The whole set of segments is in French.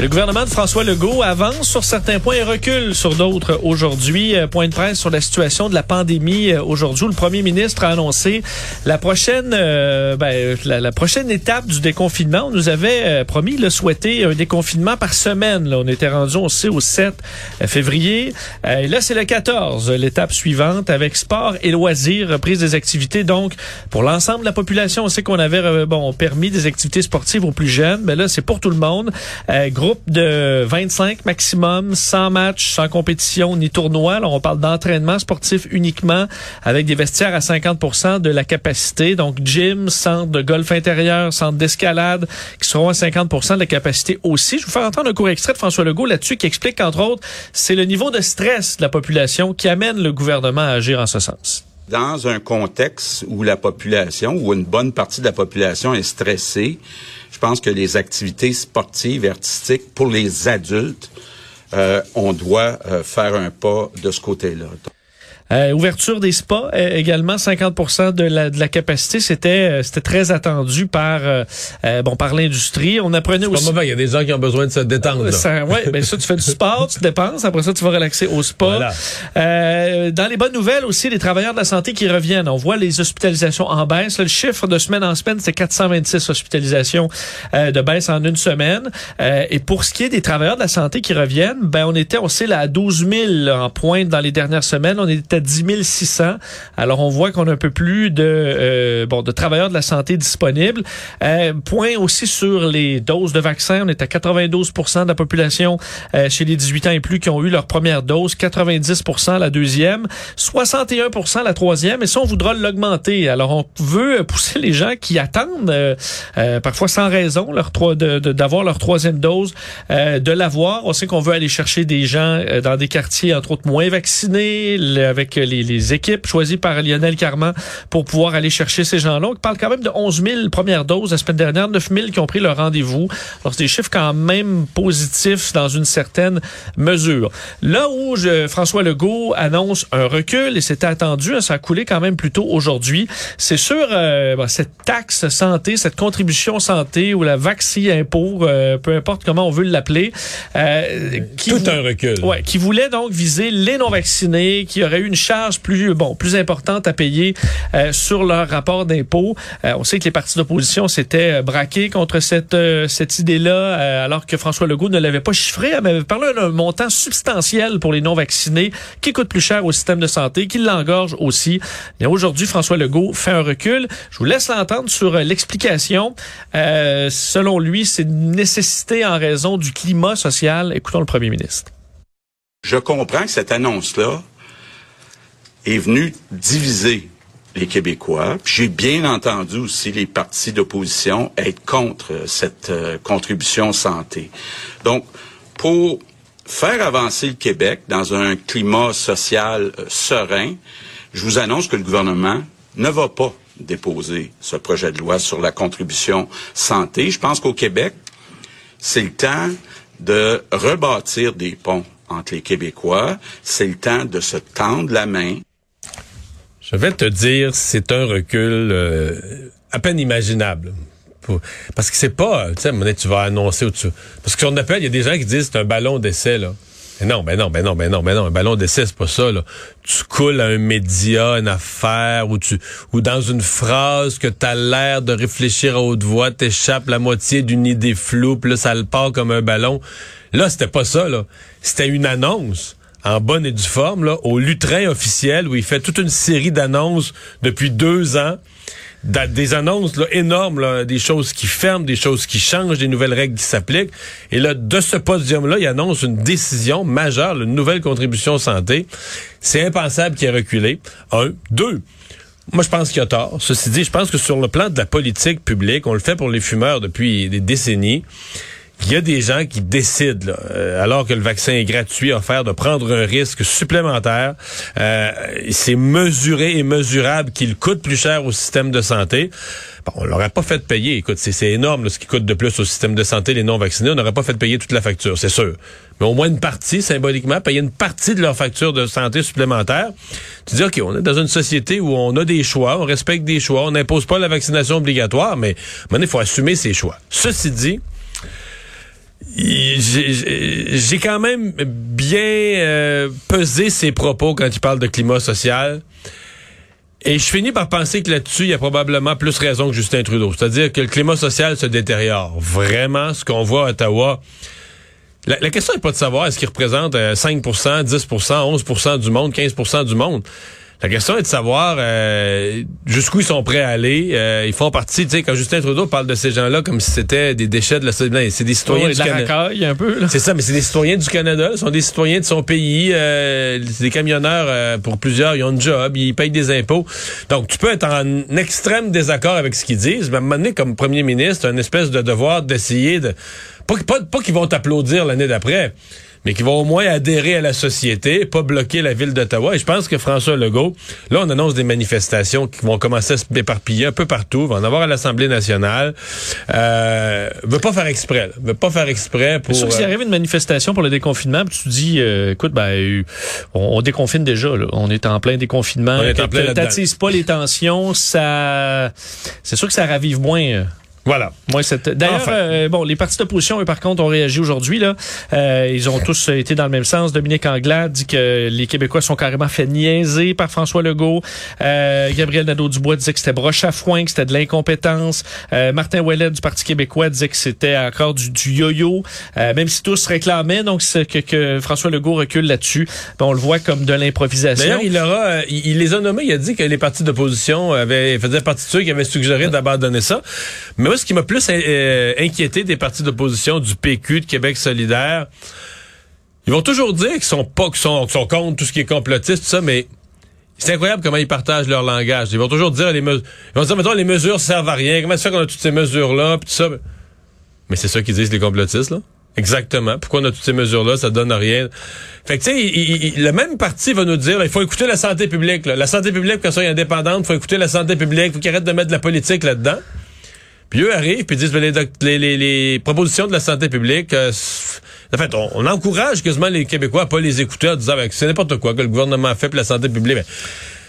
Le gouvernement de François Legault avance sur certains points et recule sur d'autres aujourd'hui. Euh, point de presse sur la situation de la pandémie euh, aujourd'hui. Le premier ministre a annoncé la prochaine, euh, ben, la, prochaine étape du déconfinement. On nous avait promis le souhaiter un déconfinement par semaine. On était rendu, sait, au 7 février. et là, c'est le 14, l'étape suivante, avec sport et loisirs, reprise des activités. Donc, pour l'ensemble de la population, on sait qu'on avait bon permis des activités sportives aux plus jeunes. Mais là, c'est pour tout le monde groupe de 25 maximum, sans match, sans compétition ni tournoi. Là, on parle d'entraînement sportif uniquement avec des vestiaires à 50% de la capacité. Donc, gym, centre de golf intérieur, centre d'escalade qui seront à 50 de la capacité aussi. Je vais vous faire entendre un court extrait de François Legault là-dessus qui explique qu'entre autres, c'est le niveau de stress de la population qui amène le gouvernement à agir en ce sens dans un contexte où la population, où une bonne partie de la population est stressée, pense que les activités sportives artistiques pour les adultes, euh, on doit euh, faire un pas de ce côté-là. Euh, ouverture des spas euh, également 50% de la, de la capacité. C'était euh, c'était très attendu par bon par l'industrie. On apprenait aussi il y a des gens qui ont besoin de se détendre ça, ouais ben ça tu fais du sport tu te dépenses après ça tu vas relaxer au spa. Dans les bonnes nouvelles aussi les travailleurs de la santé qui reviennent. On voit les hospitalisations en baisse. Le chiffre de semaine en semaine c'est 426 hospitalisations de baisse en une semaine. Et pour ce qui est des travailleurs de la santé qui reviennent ben on était on sait là à 12 000 en pointe dans les dernières semaines. On était 10 600. Alors, on voit qu'on a un peu plus de, euh, bon, de travailleurs de la santé disponibles. Euh, point aussi sur les doses de vaccins. On est à 92% de la population euh, chez les 18 ans et plus qui ont eu leur première dose, 90% la deuxième, 61% la troisième. Et ça, on voudra l'augmenter. Alors, on veut pousser les gens qui attendent, parfois sans raison, leur d'avoir leur troisième dose, de l'avoir. On sait qu'on veut aller chercher des gens dans des quartiers, entre autres, moins vaccinés, avec les, équipes choisies par Lionel Carman pour pouvoir aller chercher ces gens-là. On parle quand même de 11 000 premières doses la semaine dernière, 9 000 qui ont pris leur rendez-vous. Alors, c'est des chiffres quand même positifs dans une certaine mesure. Là où je, François Legault annonce un recul, et c'était attendu, hein, ça a coulé quand même plus tôt aujourd'hui, c'est sur euh, cette taxe santé, cette contribution santé ou la vaccine impôt, euh, peu importe comment on veut l'appeler. Euh, Tout un recul. Ouais, qui voulait donc viser les non-vaccinés, qui auraient eu une charge plus bon plus importante à payer euh, sur leur rapport d'impôt. Euh, on sait que les partis d'opposition s'étaient euh, braqués contre cette cette idée-là, alors que François Legault ne l'avait pas chiffré, mais avait parlé d'un montant substantiel pour les non vaccinés qui coûte plus cher au système de santé, qui l'engorge aussi. Et aujourd'hui, François Legault fait un recul. Je vous laisse l'entendre sur l'explication. selon lui, c'est une nécessité en raison du climat social. Écoutons le premier ministre. Je comprends que cette annonce-là est venu diviser les Québécois. J'ai bien entendu aussi les partis d'opposition être contre cette euh, contribution santé. Donc, pour faire avancer le Québec dans un climat social euh, serein, je vous annonce que le gouvernement ne va pas déposer ce projet de loi sur la contribution santé. Je pense qu'au Québec, c'est le temps de rebâtir des ponts entre les Québécois. C'est le temps de se tendre la main. Je vais te dire, c'est un recul euh, à peine imaginable. parce que c'est pas, tu sais, tu vas annoncer ou tu... Parce que qu'on appelle, il y a des gens qui disent c'est un ballon d'essai, là. Mais non, ben non, ben non, ben non, ben non, un ballon d'essai, c'est pas ça, là. Tu coules à un média, une affaire, ou tu, ou dans une phrase que t'as l'air de réfléchir à haute voix, t'échappes la moitié d'une idée floue, puis là, ça le part comme un ballon. Là, c'était pas ça, là. C'était une annonce en bonne et due forme, là, au lutrin officiel, où il fait toute une série d'annonces depuis deux ans des annonces là, énormes, là, des choses qui ferment, des choses qui changent, des nouvelles règles qui s'appliquent. Et là, de ce podium-là, il annonce une décision majeure, une nouvelle contribution santé. C'est impensable qu'il ait reculé. Un. Deux. Moi, je pense qu'il a tort. Ceci dit, je pense que sur le plan de la politique publique, on le fait pour les fumeurs depuis des décennies il y a des gens qui décident, là, euh, alors que le vaccin est gratuit, offert, de prendre un risque supplémentaire. Euh, c'est mesuré et mesurable qu'il coûte plus cher au système de santé. Bon, on l'aurait pas fait payer. Écoute, c'est énorme ce qui coûte de plus au système de santé les non vaccinés. On n'aurait pas fait payer toute la facture, c'est sûr. Mais au moins une partie, symboliquement, payer une partie de leur facture de santé supplémentaire. Tu dis, OK, on est dans une société où on a des choix, on respecte des choix, on n'impose pas la vaccination obligatoire, mais maintenant, il faut assumer ses choix. Ceci dit, j'ai quand même bien euh, pesé ses propos quand il parle de climat social. Et je finis par penser que là-dessus, il y a probablement plus raison que Justin Trudeau. C'est-à-dire que le climat social se détériore. Vraiment, ce qu'on voit à Ottawa. La, la question n'est pas de savoir est-ce qu'il représente 5% 10% 11% du monde, 15% du monde. La question est de savoir euh, jusqu'où ils sont prêts à aller. Euh, ils font partie, tu sais, quand Justin Trudeau parle de ces gens-là comme si c'était des déchets de la société, c'est des citoyens du Canada. un peu. C'est ça, mais c'est des citoyens du Canada. Ce sont des citoyens de son pays. Euh, c'est des camionneurs euh, pour plusieurs. Ils ont un job, ils payent des impôts. Donc, tu peux être en extrême désaccord avec ce qu'ils disent, mais à un moment donné, comme premier ministre, un espèce de devoir d'essayer de... Pas, pas, pas qu'ils vont t'applaudir l'année d'après, mais qui vont au moins adhérer à la société, pas bloquer la ville d'Ottawa. Et je pense que François Legault, là, on annonce des manifestations qui vont commencer à se éparpiller un peu partout, va en avoir à l'Assemblée nationale. Euh, veut pas faire exprès, là. veut pas faire exprès pour. Sauf que s'il euh, arrive une manifestation pour le déconfinement, puis tu dis, euh, écoute, ben, euh, on, on déconfine déjà, là. on est en plein déconfinement. On est en plein. T'attises pas les tensions, ça, c'est sûr que ça ravive moins. Voilà. Moi. D'ailleurs, Enfin. euh, bon, les partis d'opposition, eux, par contre, ont réagi aujourd'hui. Là, Euh, ils ont tous été dans le même sens. Dominique Anglade dit que les Québécois sont carrément fait niaiser par François Legault. Euh, Gabriel Nadeau-Dubois disait que c'était broche à foin, que c'était de l'incompétence. Euh, Martin Ouellet du Parti québécois disait que c'était encore du, du yo-yo. Euh, même si tous réclamaient donc que, que François Legault recule là-dessus, ben, on le voit comme de l'improvisation. D'ailleurs, il aura, il, il les a nommés. Il a dit que les partis d'opposition avaient faisaient partie de ceux qui avaient suggéré d'abandonner ça. Mais ce qui m'a plus euh, inquiété des partis d'opposition, du PQ, de Québec solidaire, ils vont toujours dire qu'ils sont pas, qu'ils sont, sont contre tout ce qui est complotiste, tout ça, mais c'est incroyable comment ils partagent leur langage. Ils vont toujours dire les mesures, ils vont dire mettons les mesures servent à rien. Comment ça fait qu'on a toutes ces mesures là, puis tout ça. Mais c'est ça qu'ils disent les complotistes là. Exactement. Pourquoi on a toutes ces mesures-là, ça donne rien. Fait que tu sais, le même parti va nous dire, il faut écouter la santé publique. là. La santé publique, qu'elle soit indépendante, il faut écouter la santé publique, faut qu'ils arrêtent de mettre de la politique là-dedans. Puis eux arrivent puis disent, ben, les, les, les- les propositions de la santé publique, euh, en fait, on, encourage quasiment les Québécois à pas les écouter en disant, ben, c'est n'importe quoi que le gouvernement fait pour la santé publique. Ben,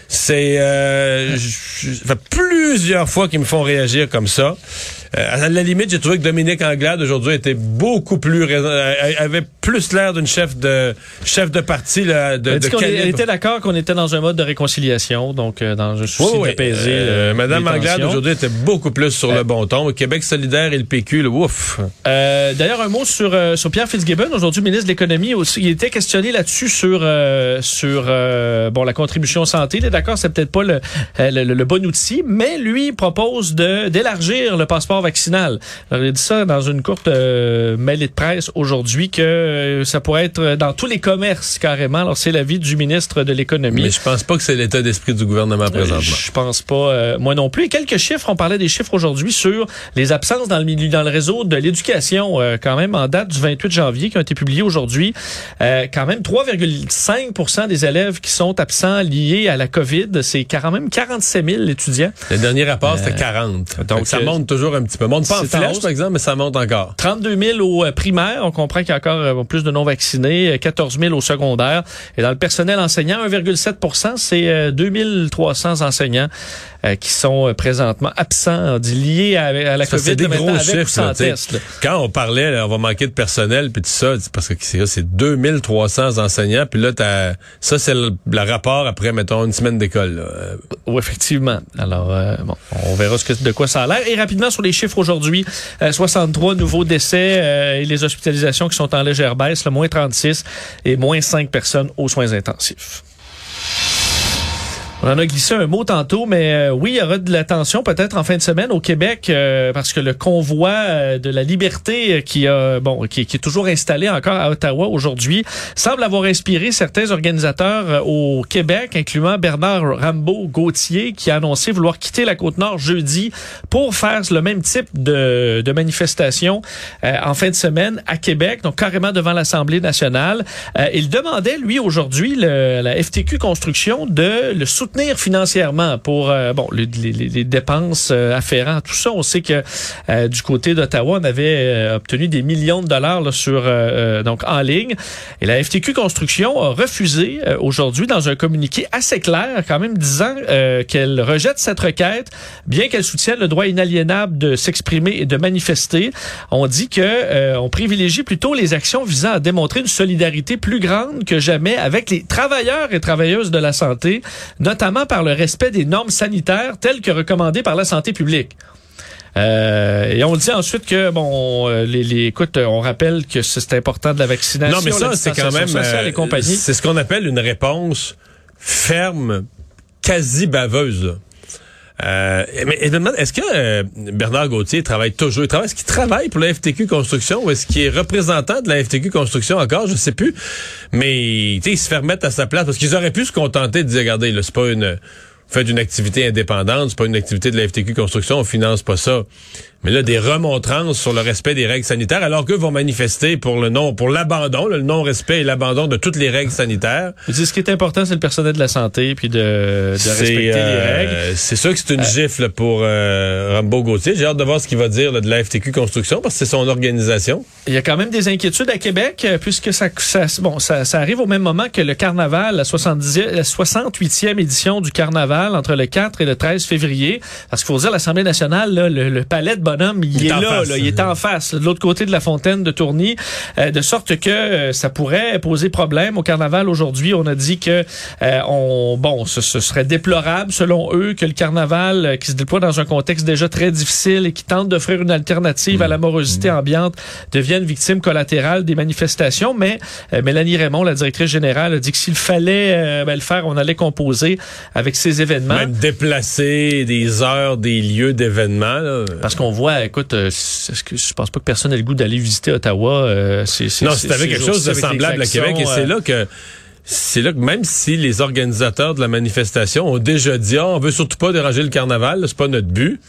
c'est euh, plusieurs fois qu'ils me font réagir comme ça. Euh, à la limite, j'ai trouvé que Dominique Anglade aujourd'hui était beaucoup plus raison- euh, avait plus l'air d'une chef de chef de parti là, de, Elle, de elle était d'accord qu'on était dans un mode de réconciliation, donc euh, dans un souci Oui, oui. d'apaiser. Euh, Madame Anglade aujourd'hui était beaucoup plus sur le bon ton. Québec solidaire et le PQ, là, ouf. Euh, D'ailleurs, un mot sur, sur Pierre Fitzgibbon, aujourd'hui ministre de l'économie aussi. Il était questionné là-dessus sur sur bon la contribution santé. Il est d'accord, c'est peut-être pas le, le, le bon outil, mais lui propose de d'élargir le passeport Alors, il a dit ça dans une courte euh, mêlée de presse aujourd'hui que euh, ça pourrait être dans tous les commerces carrément. Alors c'est l'avis du ministre de l'économie. Mais je pense pas que c'est l'état d'esprit du gouvernement Euh, présentement. Je pense pas, euh, moi non plus. Et quelques chiffres, on parlait des chiffres aujourd'hui sur les absences dans le milieu, dans le réseau de l'éducation, quand même en date du 28 janvier, qui ont été publiés aujourd'hui. Quand même 3,5 des élèves qui sont absents liés à la COVID. C'est quand même 47 000 étudiants. Le dernier rapport, c'était 40. donc, ça monte toujours un petit peu. Monte pas en flèche, par exemple, mais ça monte encore. 32 000 au euh, primaire. On comprend qu'il y a encore euh, plus de non-vaccinés. euh, 14 000 au secondaire. Et dans le personnel enseignant, 1,7% c'est euh, 2300 enseignants euh, qui sont euh, présentement absents, liés à, à la Ça, COVID. c'est des gros chiffres. là, test. Quand on parlait, là, on va manquer de personnel, puis tout ça, parce que c'est c'est 2300 enseignants, puis là, t'as, ça, c'est le, le rapport après, mettons, une semaine d'école. Euh, Oui, effectivement. Alors, euh, bon, on verra ce que, de quoi ça a l'air. Et rapidement, sur les chiffres aujourd'hui, euh, 63 nouveaux décès euh, et les hospitalisations qui sont en légère baisse, le moins 36 et moins 5 personnes aux soins intensifs. On en a glissé un mot tantôt, mais euh, oui, il y aura de la tension peut-être en fin de semaine au Québec euh, parce que le convoi euh, de la liberté qui a bon qui, qui, est toujours installé encore à Ottawa aujourd'hui semble avoir inspiré certains organisateurs au Québec, incluant Bernard Rambaud Gauthier, qui a annoncé vouloir quitter la côte nord jeudi pour faire le même type de, de manifestation en fin de semaine à Québec, donc carrément devant l'Assemblée nationale. il demandait lui aujourd'hui la FTQ Construction de le soutenir financièrement pour euh, bon les, dépenses euh, afférentes tout ça. On sait que euh, du côté d'Ottawa, on avait obtenu des millions de dollars là, sur donc en ligne. Et la FTQ Construction a refusé aujourd'hui dans un communiqué assez clair, quand même disant qu'elle rejette cette requête, bien qu'elle soutienne le droit inaliénable de s'exprimer et de manifester. On dit que on privilégie plutôt les actions visant à démontrer une solidarité plus grande que jamais avec les travailleurs et travailleuses de la santé, notamment par le respect des normes sanitaires telles que recommandées par la santé publique. Euh, et on dit ensuite que bon, euh, les, les écoute, on rappelle que c'est important de la vaccination. Non, mais ça c'est quand même euh, c'est ce qu'on appelle une réponse ferme, quasi baveuse. Euh, mais est-ce que euh, Bernard Gauthier travaille toujours? Il travaille, est-ce qu'il travaille pour la FTQ Construction ou est-ce qu'il est représentant de la FTQ Construction encore? Je sais plus. Mais il se fait remettre à sa place parce qu'ils auraient pu se contenter de dire, regardez, là, c'est pas une fait d'une activité indépendante, c'est pas une activité de la FTQ Construction, on finance pas ça. Mais là, des remontrances sur le respect des règles sanitaires, alors qu'eux vont manifester pour le non, pour l'abandon, le non-respect et l'abandon de toutes les règles sanitaires. ce qui est important, c'est le personnel de la santé, puis de, de respecter les euh, règles. C'est sûr que c'est une euh, gifle pour euh, Rambo Gauthier. J'ai hâte de voir ce qu'il va dire de la FTQ Construction, parce que c'est son organisation. Il y a quand même des inquiétudes à Québec, puisque ça, ça bon, ça, ça, arrive au même moment que le carnaval, la, 70, la 68e édition du carnaval, entre le 4 et le 13 février. Parce qu'il faut dire, l'Assemblée nationale, là, le, le palais de il, est, là, il est en face, de l'autre côté de la fontaine de Tourny, euh, de sorte que euh, ça pourrait poser problème au carnaval aujourd'hui. On a dit que euh, on, bon, ce, serait déplorable selon eux que le carnaval qui se déploie dans un contexte déjà très difficile et qui tente d'offrir une alternative à la morosité mmh. ambiante devienne victime collatérale des manifestations. Mais Mélanie Raymond, la directrice générale, a dit que s'il fallait ben, le faire, on allait composer avec ces événements. Même déplacer des heures, des lieux d'événements. Parce qu'on voit écoute, euh, que je pense pas que personne ait le goût d'aller visiter Ottawa. Euh, non, c'est avec quelque chose de semblable à Québec et c'est là que c'est là que même si les organisateurs de la manifestation ont déjà dit ah, on veut surtout pas déranger le carnaval, c'est pas notre but.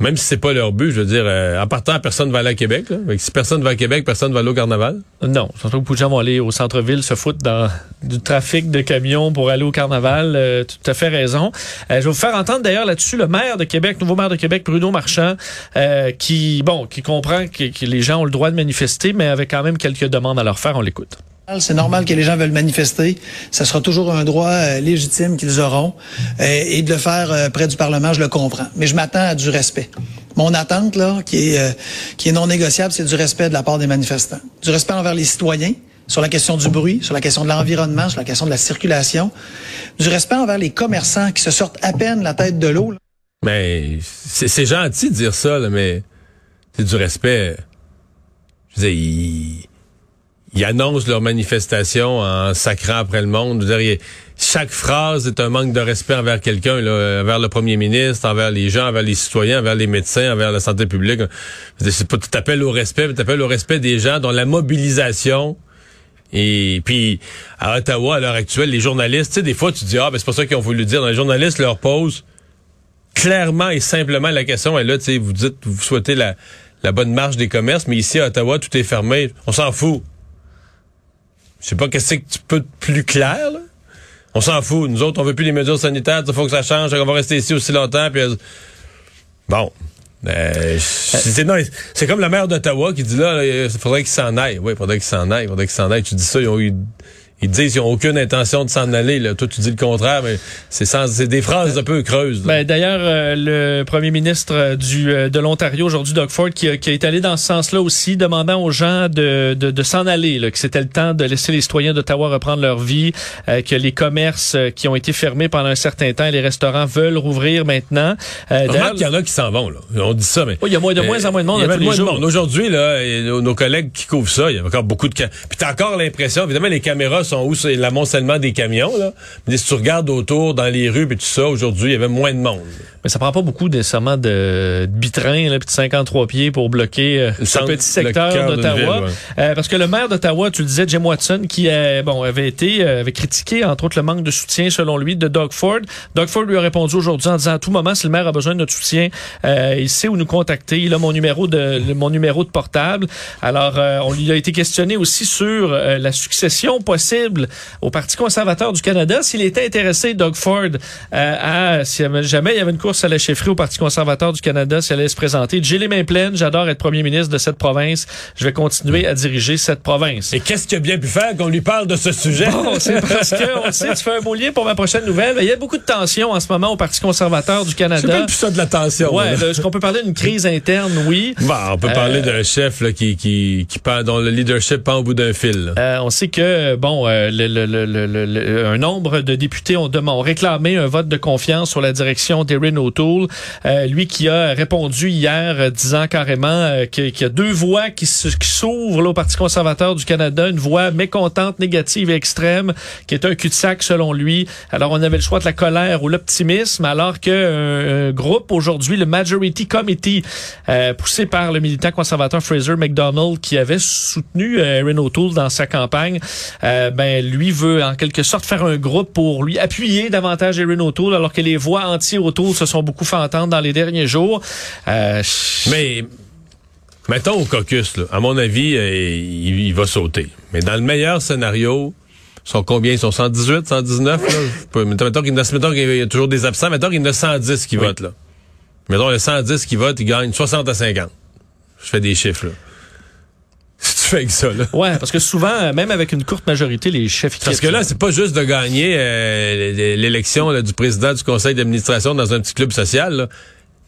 Même si c'est pas leur but, je veux dire, euh, en partant, personne va aller à Québec. Là. si personne va à Québec, personne va aller au carnaval. Non, surtout que beaucoup de gens vont aller au centre-ville, se foutre dans du trafic de camions pour aller au carnaval. Euh, tout à fait raison. Euh, je vais vous faire entendre d'ailleurs là-dessus le maire de Québec, nouveau maire de Québec, Bruno Marchand, qui bon, qui comprend que, que les gens ont le droit de manifester, mais avec quand même quelques demandes à leur faire. On l'écoute. C'est normal que les gens veulent manifester. Ce sera toujours un droit euh, légitime qu'ils auront. Euh, et de le faire euh, près du Parlement, je le comprends. Mais je m'attends à du respect. Mon attente, là, qui est, qui est non négociable, c'est du respect de la part des manifestants. Du respect envers les citoyens, sur la question du bruit, sur la question de l'environnement, sur la question de la circulation. Du respect envers les commerçants qui se sortent à peine la tête de l'eau. Mais c'est gentil de dire ça, là, mais c'est du respect. Je veux dire, ils annoncent leur manifestation en sacrant après le monde. chaque phrase est un manque de respect envers quelqu'un, envers le premier ministre, envers les gens, envers les citoyens, envers les médecins, envers la santé publique. C'est pas, tu t'appelles au respect, mais t'appelles au respect des gens dont la mobilisation et puis à Ottawa, à l'heure actuelle, les journalistes, tu sais, des fois tu dis ah ben c'est pas ça qu'ils ont voulu dire. les journalistes leur posent clairement et simplement la question est là, tu sais, vous dites vous souhaitez la, la bonne marche des commerces, mais ici à Ottawa tout est fermé. On s'en fout. Je sais pas qu'est-ce que tu peux être plus clair, là. On s'en fout. Nous autres, on veut plus les mesures sanitaires. Il faut que ça change. On va rester ici aussi longtemps. Puis, euh, bon. Euh, c'est comme la maire d'Ottawa qui dit là, il faudrait qu'il s'en aille. Oui, il faudrait qu'il s'en aille. Il faudrait qu'il s'en aille. Tu dis ça, ils ont eu ils disent qu'ils n'ont aucune intention de s'en aller. Là. Toi, tu dis le contraire, mais c'est c'est des phrases un peu creuses. Ben, D'ailleurs, euh, le premier ministre euh, du, euh, de l'Ontario, aujourd'hui, Doug Ford, qui, qui, est allé dans ce sens-là aussi, demandant aux gens de, de, de s'en aller, là, que c'était le temps de laisser les citoyens d'Ottawa reprendre leur vie, que les commerces qui ont été fermés pendant un certain temps, les restaurants veulent rouvrir maintenant. Euh, qu'il y en a qui s'en vont. Là. On dit ça, mais... il y a moins, de moins en moins de monde. Il y a Aujourd'hui, là, nos collègues qui couvrent ça, il y a encore beaucoup de... Puis t'as encore l'impression, évidemment, les caméras sont où? C'est l'amoncellement des camions, là. Mais si tu regardes autour, dans les rues et tout ça, aujourd'hui, il y avait moins de monde. Mais ça prend pas beaucoup nécessairement de, de bitrain, là, puis de 53 pieds pour bloquer euh, ce petit secteur d'Ottawa. ouais. Euh, parce que le maire d'Ottawa, tu le disais, Jim Watson, qui euh, bon avait été euh, avait critiqué entre autres le manque de soutien selon lui de Doug Ford. Doug Ford lui a répondu aujourd'hui en disant à tout moment si le maire a besoin de notre soutien, il sait où nous contacter. Il a mon numéro de le- mon numéro de portable. Alors on lui a été questionné aussi sur la succession possible au Parti conservateur du Canada s'il était intéressé Doug Ford euh, à si jamais il y avait une course à la chefferie au Parti conservateur du Canada, s'il allait se présenter. J'ai les mains pleines, j'adore être premier ministre de cette province. Je vais continuer à diriger cette province. Et qu'est-ce qu'il a bien pu faire qu'on lui parle de ce sujet? Bon, c'est parce que, on sait, tu fais un beau lien pour ma prochaine nouvelle. mais Il y a beaucoup de tensions en ce moment au Parti conservateur du C'est Canada. même plus ça de l'attention. Ouais, là. est-ce qu'on peut parler d'une crise interne? Oui. Bon, on peut Euh, parler d'un chef là, qui, qui, qui dont le leadership pend au bout d'un fil. Euh, on sait que bon, euh, le, le- le- le- un nombre de députés ont, demandé, réclamé un vote de confiance sur la direction d'Erin O'Toole. Euh, lui qui a répondu hier, euh, disant carrément euh, qu'il y a deux voix qui s'ouvrent au Parti conservateur du Canada, une voix mécontente, négative et extrême, qui est un cul-de-sac selon lui. Alors on avait le choix de la colère ou l'optimisme, alors que un, un groupe aujourd'hui, le Majority Committee, euh, poussé par le militant conservateur Fraser McDonald, qui avait soutenu euh, Erin O'Toole dans sa campagne, euh, ben lui veut en quelque sorte faire un groupe pour lui appuyer davantage Erin O'Toole, alors que les voix anti-O'Toole se sont beaucoup fait entendre dans les derniers jours. Euh, Mais mettons au caucus, là, à mon avis, euh, il, il va sauter. Mais dans le meilleur scénario, ils sont combien? Ils sont 118, 119? Là? Je peux- mettons qu'il y, a- y toujours des absents. Mettons qu'il y en a 110 qui votent. Là. Mettons, a 110 qui votent, ils gagnent 60 à 50. Je fais des chiffres. Là. Fais avec ça, là. ouais, parce que souvent, euh, même avec une courte majorité, les chefs Parce que là, c'est pas juste de gagner euh, l'élection là, du président du conseil d'administration dans un petit club social. là.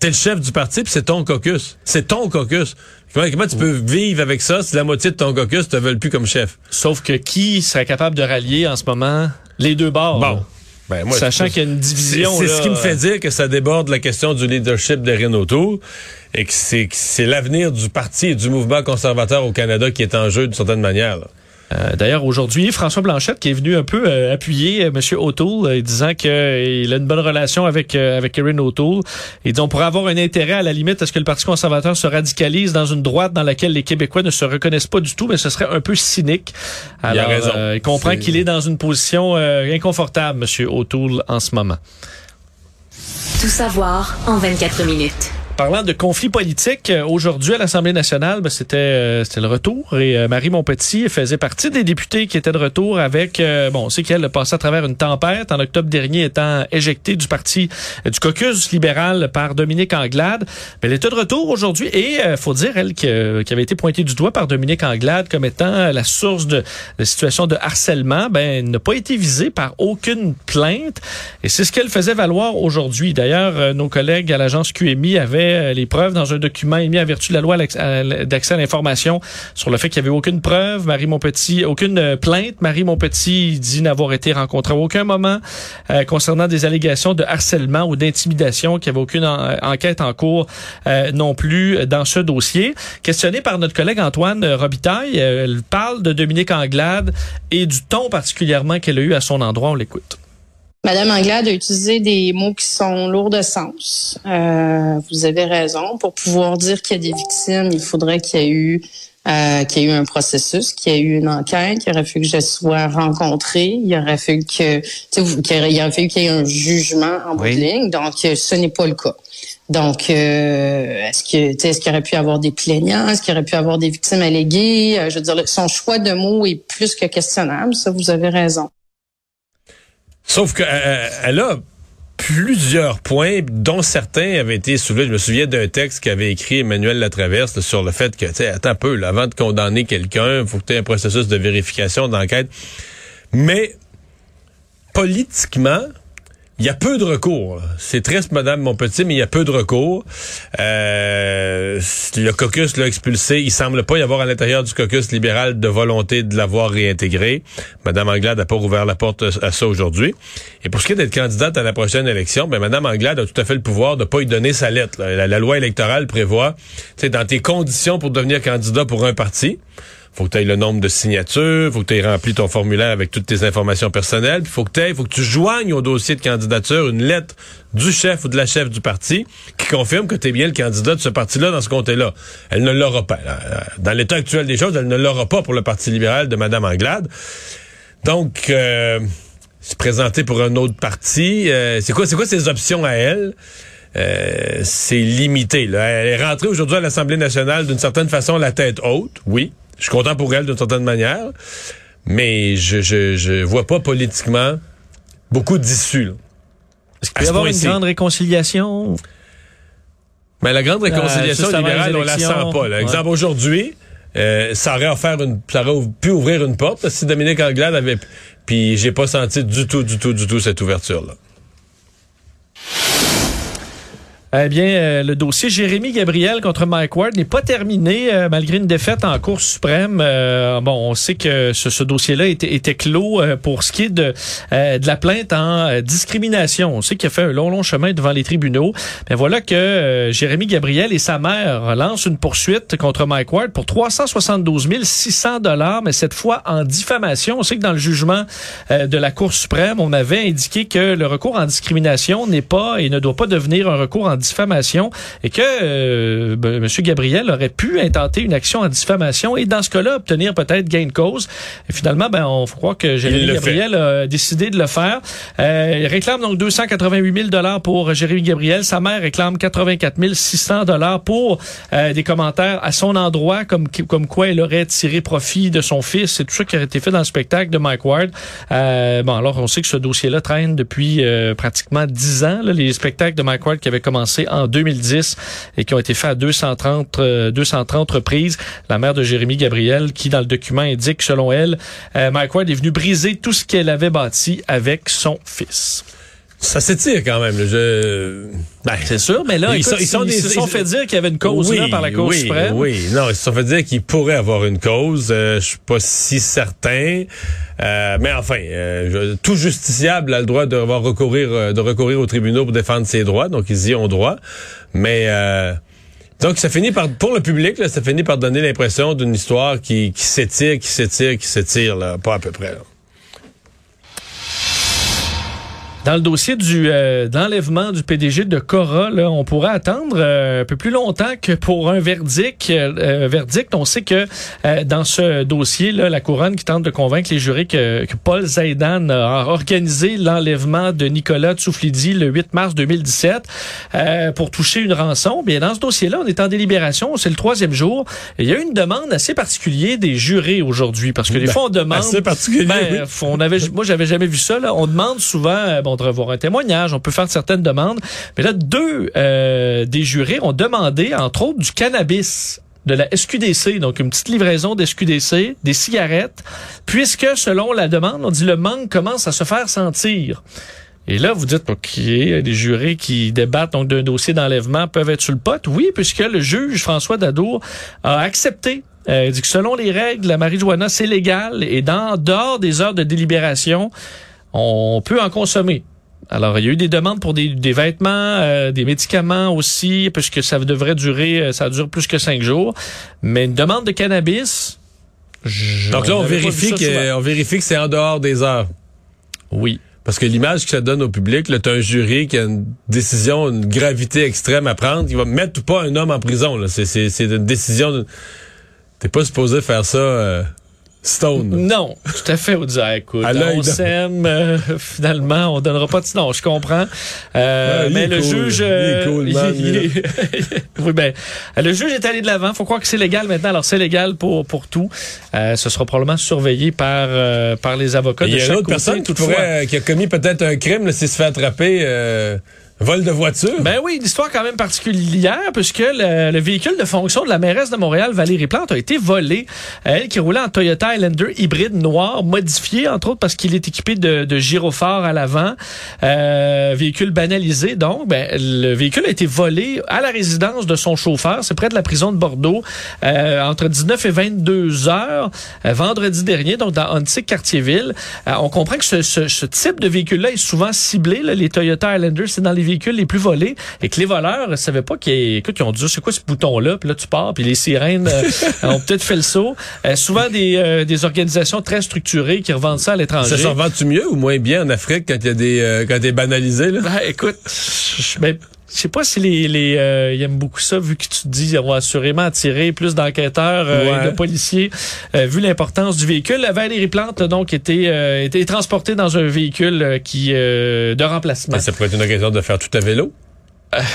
T'es le chef du parti, puis c'est ton caucus. C'est ton caucus. Comment, comment tu peux vivre avec ça si la moitié de ton caucus te veulent plus comme chef? Sauf que qui serait capable de rallier en ce moment les deux bords? là? Ben, moi, Sachant qu'il y a une division. c'est ce qui me fait euh, dire que ça déborde la question du leadership de Renault et que c'est que c'est l'avenir du parti et du mouvement conservateur au Canada qui est en jeu d'une certaine manière. là. Euh, D'ailleurs, aujourd'hui, François Blanchette qui est venu un peu euh, appuyer euh, M. O'Toole, euh, disant qu'il a une bonne relation avec euh, avec Erin O'Toole. Il dit on pourrait avoir un intérêt à la limite à ce que le Parti conservateur se radicalise dans une droite dans laquelle les Québécois ne se reconnaissent pas du tout, mais ce serait un peu cynique. Il a raison. euh, il comprend C'est- qu'il est dans une position euh, inconfortable, M. O'Toole, en ce moment. Tout savoir en 24 minutes. Parlant de conflits politiques, euh, aujourd'hui à l'Assemblée nationale, ben, c'était euh, c'était le retour et euh, Marie Montpetit faisait partie des députés qui étaient de retour avec euh, bon, on sait qu'elle passé à travers une tempête en octobre dernier étant éjectée du parti euh, du caucus libéral par Dominique Anglade. Mais elle était de retour aujourd'hui et euh, faut dire elle que- qui avait été pointée du doigt par Dominique Anglade comme étant la source de la situation de harcèlement, ben n'a pas été visée par aucune plainte et c'est ce qu'elle faisait valoir aujourd'hui. D'ailleurs, nos collègues à l'agence QMI avaient euh, les preuves dans un document émis en vertu de la loi d'accès à l'information sur le fait qu'il n'y avait aucune preuve, Marie Montpetit, aucune euh, plainte. Marie Montpetit dit n'avoir été rencontrée à aucun moment euh, concernant des allégations de harcèlement ou d'intimidation, qu'il n'y avait aucune en- enquête en cours euh, non plus dans ce dossier. Questionnée par notre collègue Antoine euh, Robitaille, euh, elle parle de Dominique Anglade et du ton particulièrement qu'elle a eu à son endroit. On l'écoute. Madame Anglade a utilisé des mots qui sont lourds de sens. Euh, vous avez raison. Pour pouvoir dire qu'il y a des victimes, il faudrait qu'il y ait eu euh, qu'il y ait eu un processus, qu'il y ait eu une enquête, il aurait fallu que je sois rencontrée, il aurait fallu que, qu'il aurait- fallu qu'il y ait un jugement en bout de ligne. Donc, euh, ce n'est pas le cas. Donc, euh, est-ce que, est-ce qu'il aurait pu avoir des plaignants, est-ce qu'il aurait pu avoir des victimes alléguées? Euh, Je veux dire, son choix de mots est plus que questionnable. Ça, vous avez raison. Sauf qu'elle elle a plusieurs points, dont certains avaient été soulevés. Je me souviens d'un texte qu'avait écrit Emmanuel Latraverse sur le fait que, tu sais, attends un peu, là, avant de condamner quelqu'un, il faut que tu aies un processus de vérification, d'enquête. Mais politiquement, il y a peu de recours. C'est triste, Madame Monpetit, mais il y a peu de recours. Euh, le caucus l'a expulsé. Il semble pas y avoir à l'intérieur du caucus libéral de volonté de l'avoir réintégré. Madame Anglade n'a pas rouvert la porte à ça aujourd'hui. Et pour ce qui est d'être candidate à la prochaine élection, ben Madame Anglade a tout à fait le pouvoir de pas y donner sa lettre. La, loi électorale prévoit, sais, dans tes conditions pour devenir candidat pour un parti, faut que tu aies le nombre de signatures, faut que tu aies rempli ton formulaire avec toutes tes informations personnelles, puis faut que tu faut que tu joignes au dossier de candidature une lettre du chef ou de la chef du parti qui confirme que tu es bien le candidat de ce parti-là dans ce comté-là. Elle ne l'aura pas. Dans l'état actuel des choses, elle ne l'aura pas pour le Parti libéral de Mme Anglade. Donc, euh, se présenter pour un autre parti, euh, c'est quoi, c'est quoi ses options à elle? Euh, c'est limité. Là. Elle est rentrée aujourd'hui à l'Assemblée nationale d'une certaine façon la tête haute, oui. Je suis content pour elle d'une certaine manière, mais je, je, je vois pas politiquement beaucoup d'issues. Est-ce qu'il peut y avoir une grande réconciliation? Mais la grande réconciliation libérale, on la sent pas. Là. Exemple, aujourd'hui, euh, ça aurait offert une, ça aurait pu ouvrir une porte si Dominique Anglade avait, puis j'ai pas senti du tout, du tout, du tout cette ouverture là. Eh bien, euh, le dossier Jérémy Gabriel contre Mike Ward n'est pas terminé euh, malgré une défaite en Cour suprême. Euh, bon, on sait que ce, dossier-là était, était, clos pour ce qui est de, de la plainte en discrimination. On sait qu'il a fait un long, long chemin devant les tribunaux. Mais voilà que Jérémy Gabriel et sa mère lancent une poursuite contre Mike Ward pour 372 600 dollars, mais cette fois en diffamation. On sait que dans le jugement de la Cour suprême, on avait indiqué que le recours en discrimination n'est pas et ne doit pas devenir un recours en diffamation et que euh, ben, M. Gabriel aurait pu intenter une action en diffamation et dans ce cas-là obtenir peut-être gain de cause. Et finalement, ben on croire que Jérémy Gabriel a décidé de le faire. Euh, il réclame donc 288 000 dollars pour Jérémy Gabriel. Sa mère réclame 84 600 dollars pour euh, des commentaires à son endroit, comme comme quoi elle aurait tiré profit de son fils. C'est tout ça qui a été fait dans le spectacle de Mike Ward. Euh, bon, alors on sait que ce dossier-là traîne depuis pratiquement 10 ans. Là, les spectacles de Mike Ward qui avaient commencé en 2010 et qui ont été faits à 230, 230 euh, reprises. La mère de Jérémy Gabriel, qui dans le document indique, selon elle, euh, Mike Ward est venu briser tout ce qu'elle avait bâti avec son fils. Ça s'étire quand même. Je... Ben, c'est sûr, mais là, ils, sont, ils, sont se sont fait dire qu'il y avait une cause là, par la Cour oui, suprême. Oui, non, ils se sont fait dire qu'il pourrait avoir une cause. Euh, je suis pas si certain. Euh, mais enfin, euh, tout justiciable a le droit de recourir, euh, de recourir au tribunal pour défendre ses droits, donc ils y ont droit. Mais donc ça finit par, pour le public, là, ça finit par donner l'impression d'une histoire qui, qui s'étire, qui s'étire, qui s'étire, là, pas à peu près. Là. Dans le dossier du euh, d'enlèvement du PDG de Cora, là, on pourrait attendre euh, un peu plus longtemps que pour un verdict. Euh, verdict, on sait que dans ce dossier, là, la couronne qui tente de convaincre les jurés que, que Paul Zaidan a organisé l'enlèvement de Nicolas Tsouflidi le 8 mars 2017 pour toucher une rançon. Bien, dans ce dossier-là, on est en délibération, c'est le troisième jour. il y a une demande assez particulière des jurés aujourd'hui, parce que des ben, fois on demande. Assez particulier. Ben, on avait, moi, j'avais jamais vu ça. Là. On demande souvent. Bon, on peut faire certaines demandes. Mais là, deux euh, des jurés ont demandé, entre autres, du cannabis de la SQDC, donc une petite livraison d'SQDC, des cigarettes, puisque selon la demande, on dit le manque commence à se faire sentir. Et là, vous dites, OK, des jurés qui débattent donc d'un dossier d'enlèvement peuvent être sur le pot. Oui, puisque le juge François Dadour a accepté euh, dit que selon les règles, la marijuana, c'est légal et dans dehors des heures de délibération, on peut en consommer. Alors, il y a eu des demandes pour des, vêtements, euh, des médicaments aussi, puisque ça devrait durer, euh, ça dure plus que cinq jours. Mais une demande de cannabis. Donc là, on vérifie, que, on vérifie que c'est en dehors des heures. Oui. Parce que l'image que ça donne au public, là, t'as un jury qui a une décision, une gravité extrême à prendre, qui va mettre ou pas un homme en prison. C'est une décision. De... T'es pas supposé faire ça. Euh, Stone. Non, tout à fait. On dit, ah, écoute, on s'aime, euh, finalement, on donnera pas de nom, je comprends. Euh, mais le juge... Euh, cool, oui, ben, le juge est allé de l'avant. faut croire que c'est légal maintenant. Alors, c'est légal pour, pour tout. ce sera probablement surveillé par, par les avocats Il y a une autre personne qui, pourrait, qui a commis peut-être un crime, s'il se fait attraper... Vol de voiture? Ben oui, une histoire quand même particulière, puisque le, le, véhicule de fonction de la mairesse de Montréal, Valérie Plante, a été volé. Elle qui roulait en Toyota Highlander hybride noir, modifié, entre autres parce qu'il est équipé de, de gyrophares à l'avant. Euh, véhicule banalisé, donc. Ben, le véhicule a été volé à la résidence de son chauffeur. C'est près de la prison de Bordeaux, euh, entre 19 et 22 heures, euh, vendredi dernier, donc dans Huntsic, Quartier-Ville. On comprend que ce, type de véhicule-là est souvent ciblé. Les Toyota Highlander, c'est dans les véhicules les plus volés et que les voleurs ne savaient pas qu'ils écoute, ils ont dit c'est quoi ce bouton-là, puis là tu pars, puis les sirènes euh, ont peut-être fait le saut. Euh, souvent des, euh, des organisations très structurées qui revendent ça à l'étranger. Ça s'en vend-tu mieux ou moins bien en Afrique quand il y a des quand t'es banalisé là? Ben, écoute, je ben, je sais pas si les, les euh, ils aiment beaucoup ça, vu que tu te dis va assurément attirer plus d'enquêteurs euh, Ouais. et de policiers, euh, vu l'importance du véhicule. La Valérie Plante, là, donc, était, euh, était transportée dans un véhicule euh, qui euh, de remplacement. Ça pourrait être une occasion de faire tout à vélo?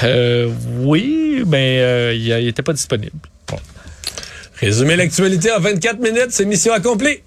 Euh, oui, mais euh, il il était pas disponible. Bon. Résumer l'actualité en 24 minutes, c'est mission accomplie.